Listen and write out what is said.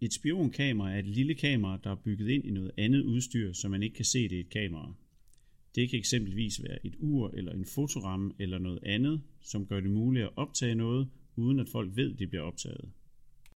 Et spionkamera er et lille kamera, der er bygget ind i noget andet udstyr, så man ikke kan se det i et kamera. Det kan eksempelvis være et ur eller en fotoramme eller noget andet, som gør det muligt at optage noget, uden at folk ved, det bliver optaget.